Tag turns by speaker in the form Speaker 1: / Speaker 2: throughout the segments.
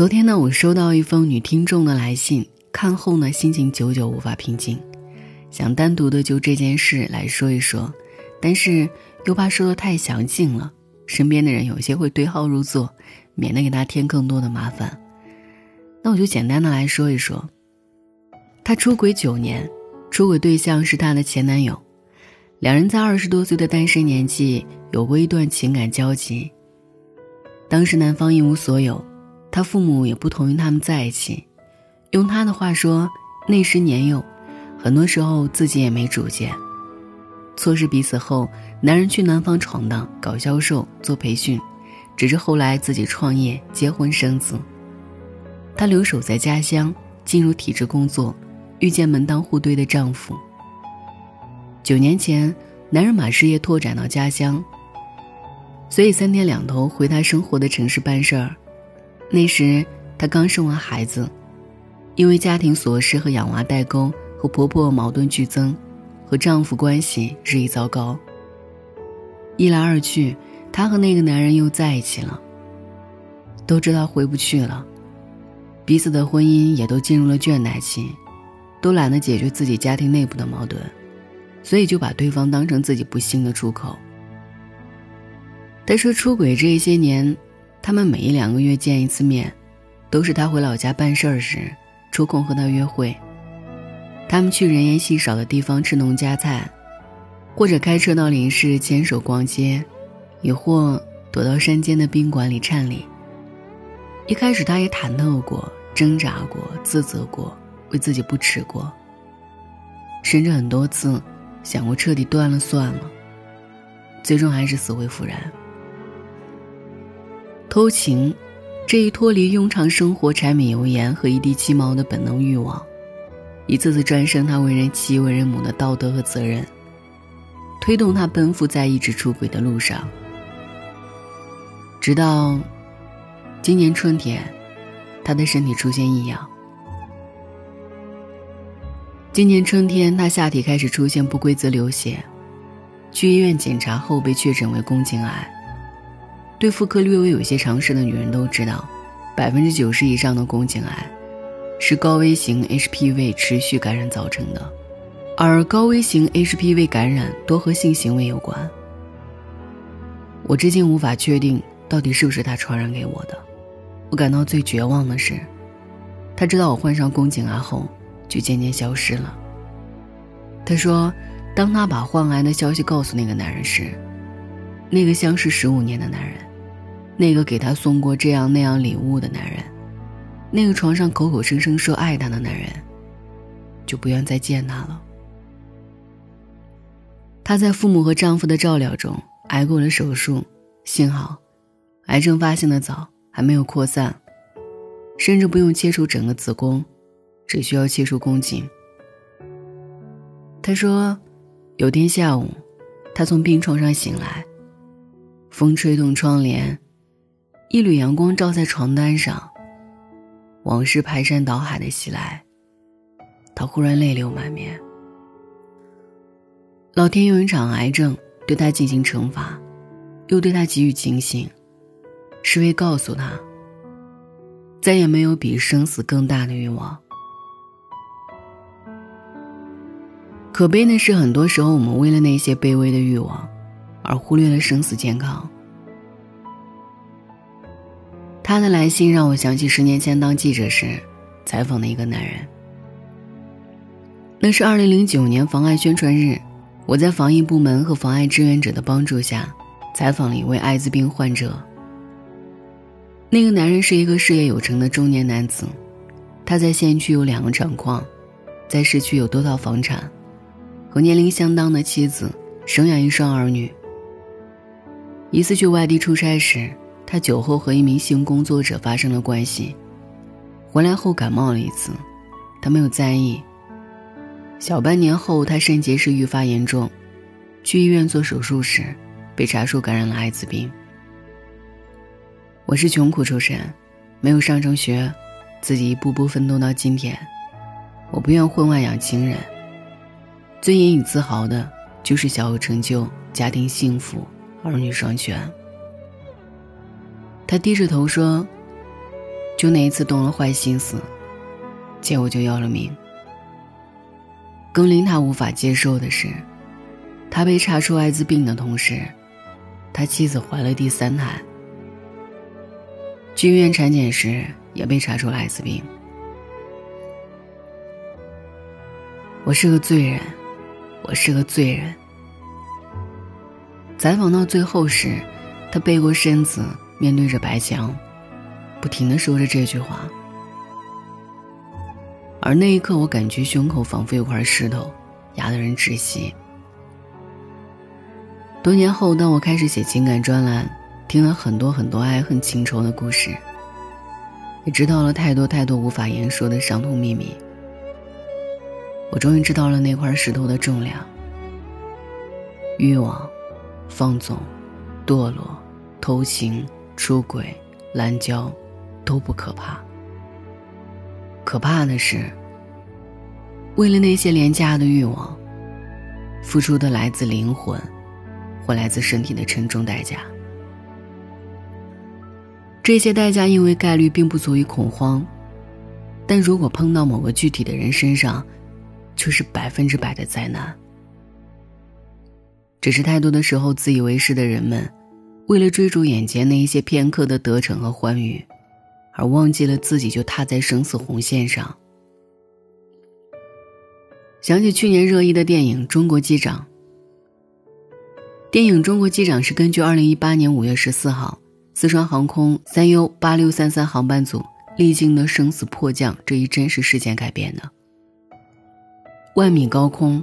Speaker 1: 昨天呢，我收到一封女听众的来信，看后呢，心情久久无法平静，想单独的就这件事来说一说，但是又怕说的太详尽了，身边的人有些会对号入座，免得给他添更多的麻烦。那我就简单的来说一说。他出轨九年，出轨对象是他的前男友，两人在二十多岁的单身年纪有过一段情感交集。当时男方一无所有，他父母也不同意他们在一起。用他的话说，那时年幼，很多时候自己也没主见。错失彼此后，男人去南方闯荡，搞销售，做培训，直至后来自己创业、结婚生子。他留守在家乡，进入体制工作。遇见门当户对的丈夫。九年前，男人把事业拓展到家乡，所以三天两头回他生活的城市办事儿。那时她刚生完孩子，因为家庭琐事和养娃代沟，和婆婆矛盾剧增，和丈夫关系日益糟糕。一来二去，她和那个男人又在一起了。都知道回不去了，彼此的婚姻也都进入了倦怠期。都懒得解决自己家庭内部的矛盾，所以就把对方当成自己不幸的出口。他说出轨这些年，他们每一两个月见一次面，都是他回老家办事儿时抽空和他约会。他们去人烟稀少的地方吃农家菜，或者开车到林市牵手逛街，也或躲到山间的宾馆里颤礼。一开始他也忐忑过、挣扎过、自责过。为自己不耻过，甚至很多次想过彻底断了算了，最终还是死灰复燃。偷情，这一脱离庸常生活柴米油盐和一地鸡毛的本能欲望，一次次战胜他为人妻为人母的道德和责任，推动他奔赴在一直出轨的路上。直到今年春天，他的身体出现异样。今年春天，他下体开始出现不规则流血，去医院检查后被确诊为宫颈癌。对妇科略微有些常识的女人都知道，百分之九十以上的宫颈癌是高危型 HPV 持续感染造成的，而高危型 HPV 感染多和性行为有关。我至今无法确定到底是不是他传染给我的。我感到最绝望的是，他知道我患上宫颈癌后。就渐渐消失了。他说：“当他把患癌的消息告诉那个男人时，那个相识十五年的男人，那个给他送过这样那样礼物的男人，那个床上口口声声说爱他的男人，就不愿再见他了。”她在父母和丈夫的照料中挨过了手术，幸好，癌症发现的早，还没有扩散，甚至不用切除整个子宫。只需要切除宫颈。他说，有天下午，他从病床上醒来，风吹动窗帘，一缕阳光照在床单上，往事排山倒海的袭来，他忽然泪流满面。老天用一场癌症对他进行惩罚，又对他给予警醒，是为告诉他，再也没有比生死更大的欲望。可悲的是，很多时候我们为了那些卑微的欲望，而忽略了生死健康。他的来信让我想起十年前当记者时采访的一个男人。那是二零零九年防癌宣传日，我在防疫部门和防癌志愿者的帮助下，采访了一位艾滋病患者。那个男人是一个事业有成的中年男子，他在县区有两个厂矿，在市区有多套房产。和年龄相当的妻子生养一双儿女。一次去外地出差时，他酒后和一名性工作者发生了关系，回来后感冒了一次，他没有在意。小半年后，他肾结石愈发严重，去医院做手术时，被查出感染了艾滋病。我是穷苦出身，没有上成学，自己一步步奋斗到今天，我不愿婚外养情人。最引以自豪的，就是小有成就，家庭幸福，儿女双全。他低着头说：“就那一次动了坏心思，结果就要了命。更令他无法接受的是，他被查出艾滋病的同时，他妻子怀了第三胎。去医院产检时也被查出了艾滋病。我是个罪人，我是个罪人。采访到最后时，他背过身子，面对着白墙，不停的说着这句话。而那一刻，我感觉胸口仿佛有块石头压得人窒息。多年后，当我开始写情感专栏，听了很多很多爱恨情仇的故事，也知道了太多太多无法言说的伤痛秘密。我终于知道了那块石头的重量。欲望、放纵、堕落、偷情、出轨、滥交，都不可怕。可怕的是，为了那些廉价的欲望，付出的来自灵魂，或来自身体的沉重代价。这些代价因为概率并不足以恐慌，但如果碰到某个具体的人身上，就是百分之百的灾难。只是太多的时候，自以为是的人们，为了追逐眼前那一些片刻的得逞和欢愉。而忘记了自己就踏在生死红线上。想起去年热议的电影《中国机长》。电影《中国机长》是根据2018年5月14号四川航空三 U8633 航班组历经的生死迫降这一真实事件改编的。万米高空，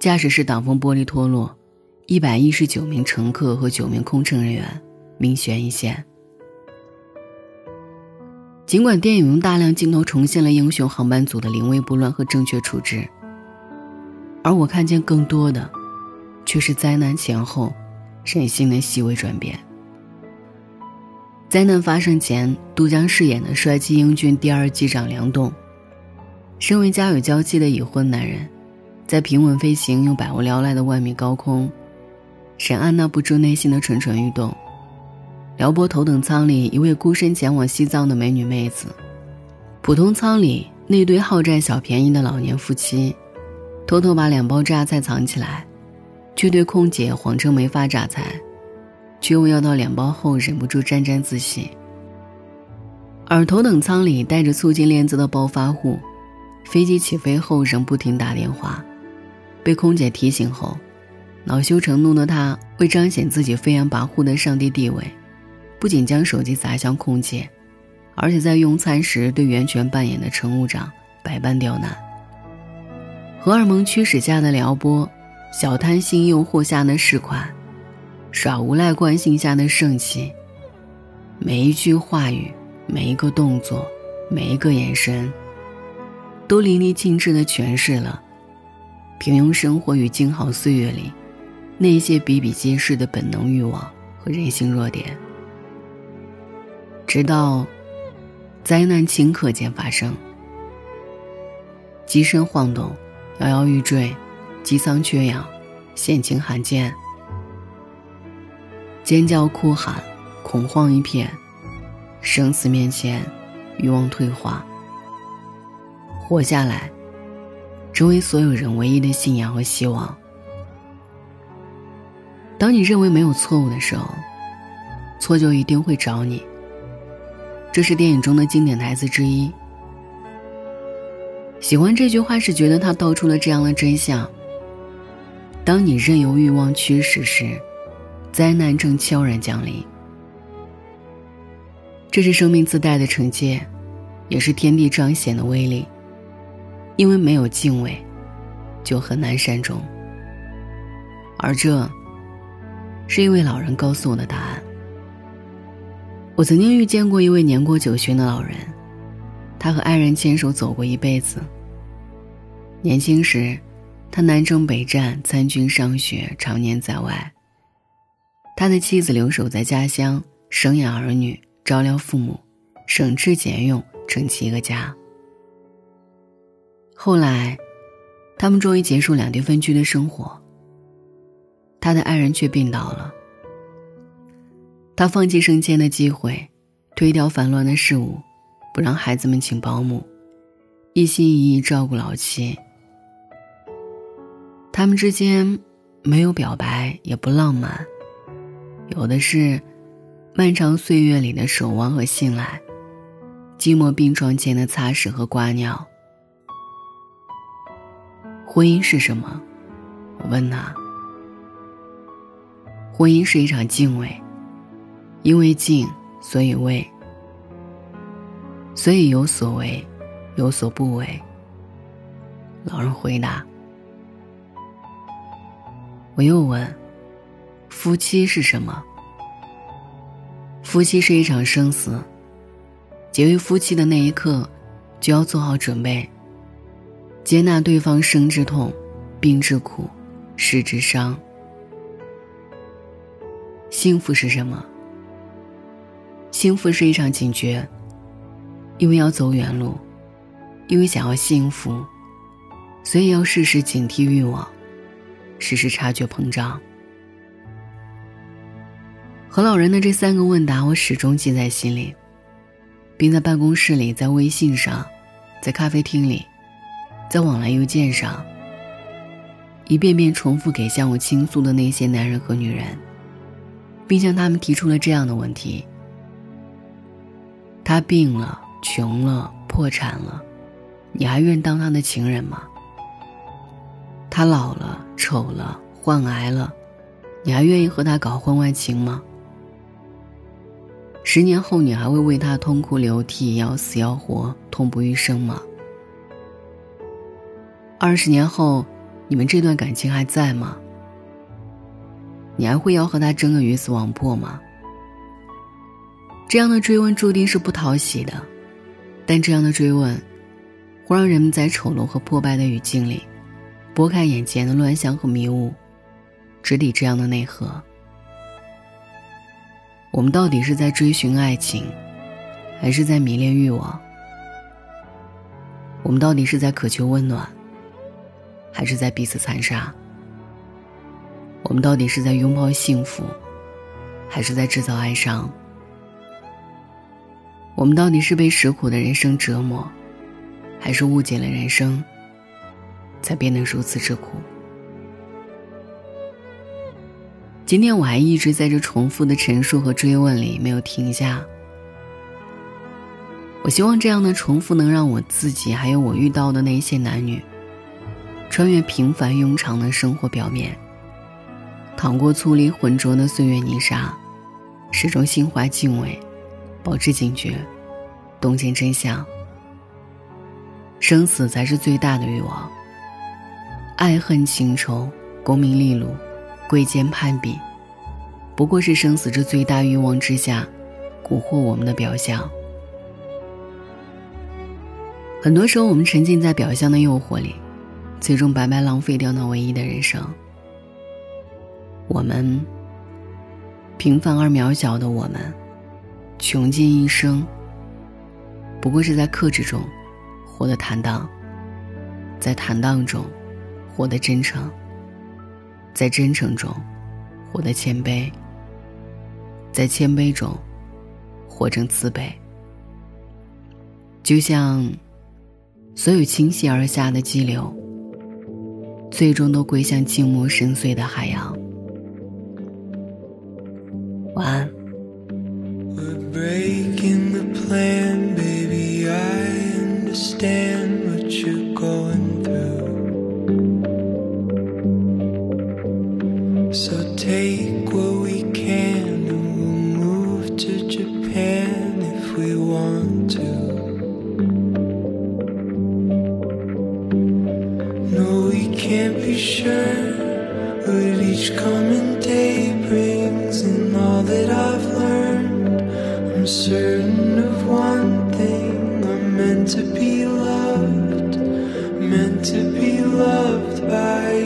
Speaker 1: 驾驶室挡风玻璃脱落，一百一十九名乘客和九名空乘人员命悬一线。尽管电影用大量镜头重现了英雄航班组的临危不乱和正确处置，而我看见更多的，却是灾难前后人性的细微转变。灾难发生前，杜江饰演的帅气英俊第二机长梁栋，身为家有娇妻的已婚男人，在平稳飞行又百无聊赖的万米高空，谁按捺不住内心的蠢蠢欲动。撩拨头等舱里，一位孤身前往西藏的美女妹子；普通舱里那对好占小便宜的老年夫妻，偷偷把两包榨菜藏起来，却对空姐谎称没发榨菜，却又要到两包后忍不住沾沾自喜。而头等舱里带着促进链子的暴发户，飞机起飞后仍不停打电话，被空姐提醒后，恼羞成怒的他为彰显自己飞扬跋扈的上帝地位。不仅将手机砸向空姐，而且在用餐时对袁泉扮演的乘务长百般刁难。荷尔蒙驱使下的撩拨，小贪心诱惑下的市侩，耍无赖惯性下的盛气，每一句话语，每一个动作，每一个眼神，都淋漓尽致地诠释了平庸生活与静好岁月里那些比比皆是的本能欲望和人性弱点。直到灾难顷刻间发生，机身晃动，摇摇欲坠，机舱缺氧，险情罕见，尖叫哭喊，恐慌一片，生死面前，欲望退化，活下来，成为所有人唯一的信仰和希望。当你认为没有错误的时候，错就一定会找你。这是电影中的经典台词之一。喜欢这句话是觉得它道出了这样的真相：当你任由欲望驱使时，灾难正悄然降临。这是生命自带的惩戒，也是天地彰显的威力。因为没有敬畏，就很难善终。而这，是一位老人告诉我的答案。我曾经遇见过一位年过九旬的老人，他和爱人牵手走过一辈子。年轻时，他南征北战，参军上学，常年在外。他的妻子留守在家乡，生养儿女，照料父母，省吃俭用，撑起一个家。后来，他们终于结束两地分居的生活。他的爱人却病倒了。他放弃升迁的机会，推掉烦乱的事物，不让孩子们请保姆，一心一意照顾老妻。他们之间没有表白，也不浪漫，有的是漫长岁月里的守望和信赖，寂寞病床前的擦拭和刮尿。婚姻是什么？我问他。婚姻是一场敬畏，因为敬，所以畏，所以有所为，有所不为。老人回答。我又问：夫妻是什么？夫妻是一场生死，结为夫妻的那一刻，就要做好准备。接纳对方生之痛、病之苦、死之伤。幸福是什么？幸福是一场警觉，因为要走远路，因为想要幸福，所以要时时警惕欲望，时时察觉膨胀。何老人的这三个问答，我始终记在心里，并在办公室里、在微信上、在咖啡厅里。在往来邮件上，一遍遍重复给向我倾诉的那些男人和女人，并向他们提出了这样的问题：他病了、穷了、破产了，你还愿当他的情人吗？他老了、丑了、患癌了，你还愿意和他搞婚外情吗？十年后，你还会为他痛哭流涕、要死要活、痛不欲生吗？二十年后，你们这段感情还在吗？你还会要和他争个鱼死网破吗？这样的追问注定是不讨喜的，但这样的追问，会让人们在丑陋和破败的语境里，拨开眼前的乱象和迷雾，直抵这样的内核。我们到底是在追寻爱情，还是在迷恋欲望？我们到底是在渴求温暖？还是在彼此残杀？我们到底是在拥抱幸福，还是在制造哀伤？我们到底是被食苦的人生折磨，还是误解了人生，才变得如此之苦？今天我还一直在这重复的陈述和追问里没有停下。我希望这样的重复能让我自己，还有我遇到的那些男女。穿越平凡庸常的生活表面，淌过粗粝浑浊的岁月泥沙，始终心怀敬畏，保持警觉，洞见真相。生死才是最大的欲望。爱恨情仇、功名利禄、贵贱攀比，不过是生死这最大欲望之下，蛊惑我们的表象。很多时候，我们沉浸在表象的诱惑里。最终白白浪费掉那唯一的人生。我们平凡而渺小的我们，穷尽一生，不过是在克制中活得坦荡，在坦荡中活得真诚，在真诚中活得谦卑，在谦卑中活成慈悲。就像所有倾泻而下的激流。最终都归向静默深邃的海洋。
Speaker 2: We're breaking the plan. I'm certain of one thing. I'm meant to be loved, meant to be loved by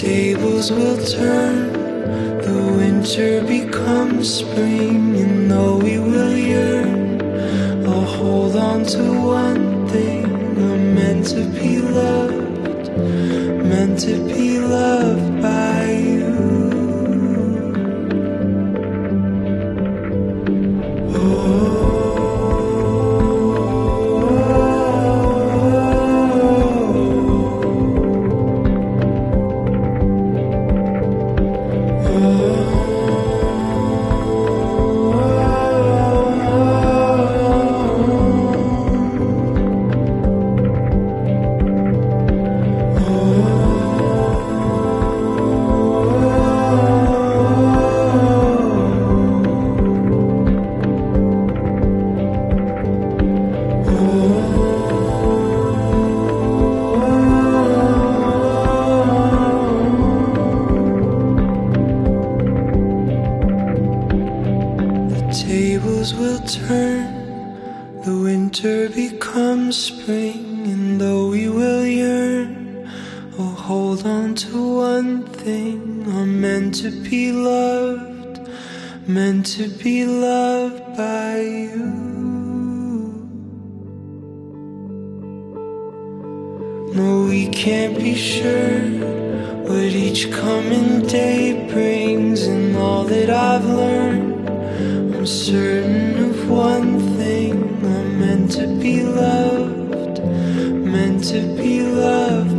Speaker 2: turn, the winter becomes spring, and though we will yearn, I'll hold on to one thing. I'm meant to be loved, meant to be loved by you. Tables will turn, the winter becomes spring, and though we will yearn, oh, hold on to one thing. I'm meant to be loved, meant to be loved by you. No, we can't be sure what each coming day brings, and all that I've learned. I'm certain of one thing. I'm meant to be loved, meant to be loved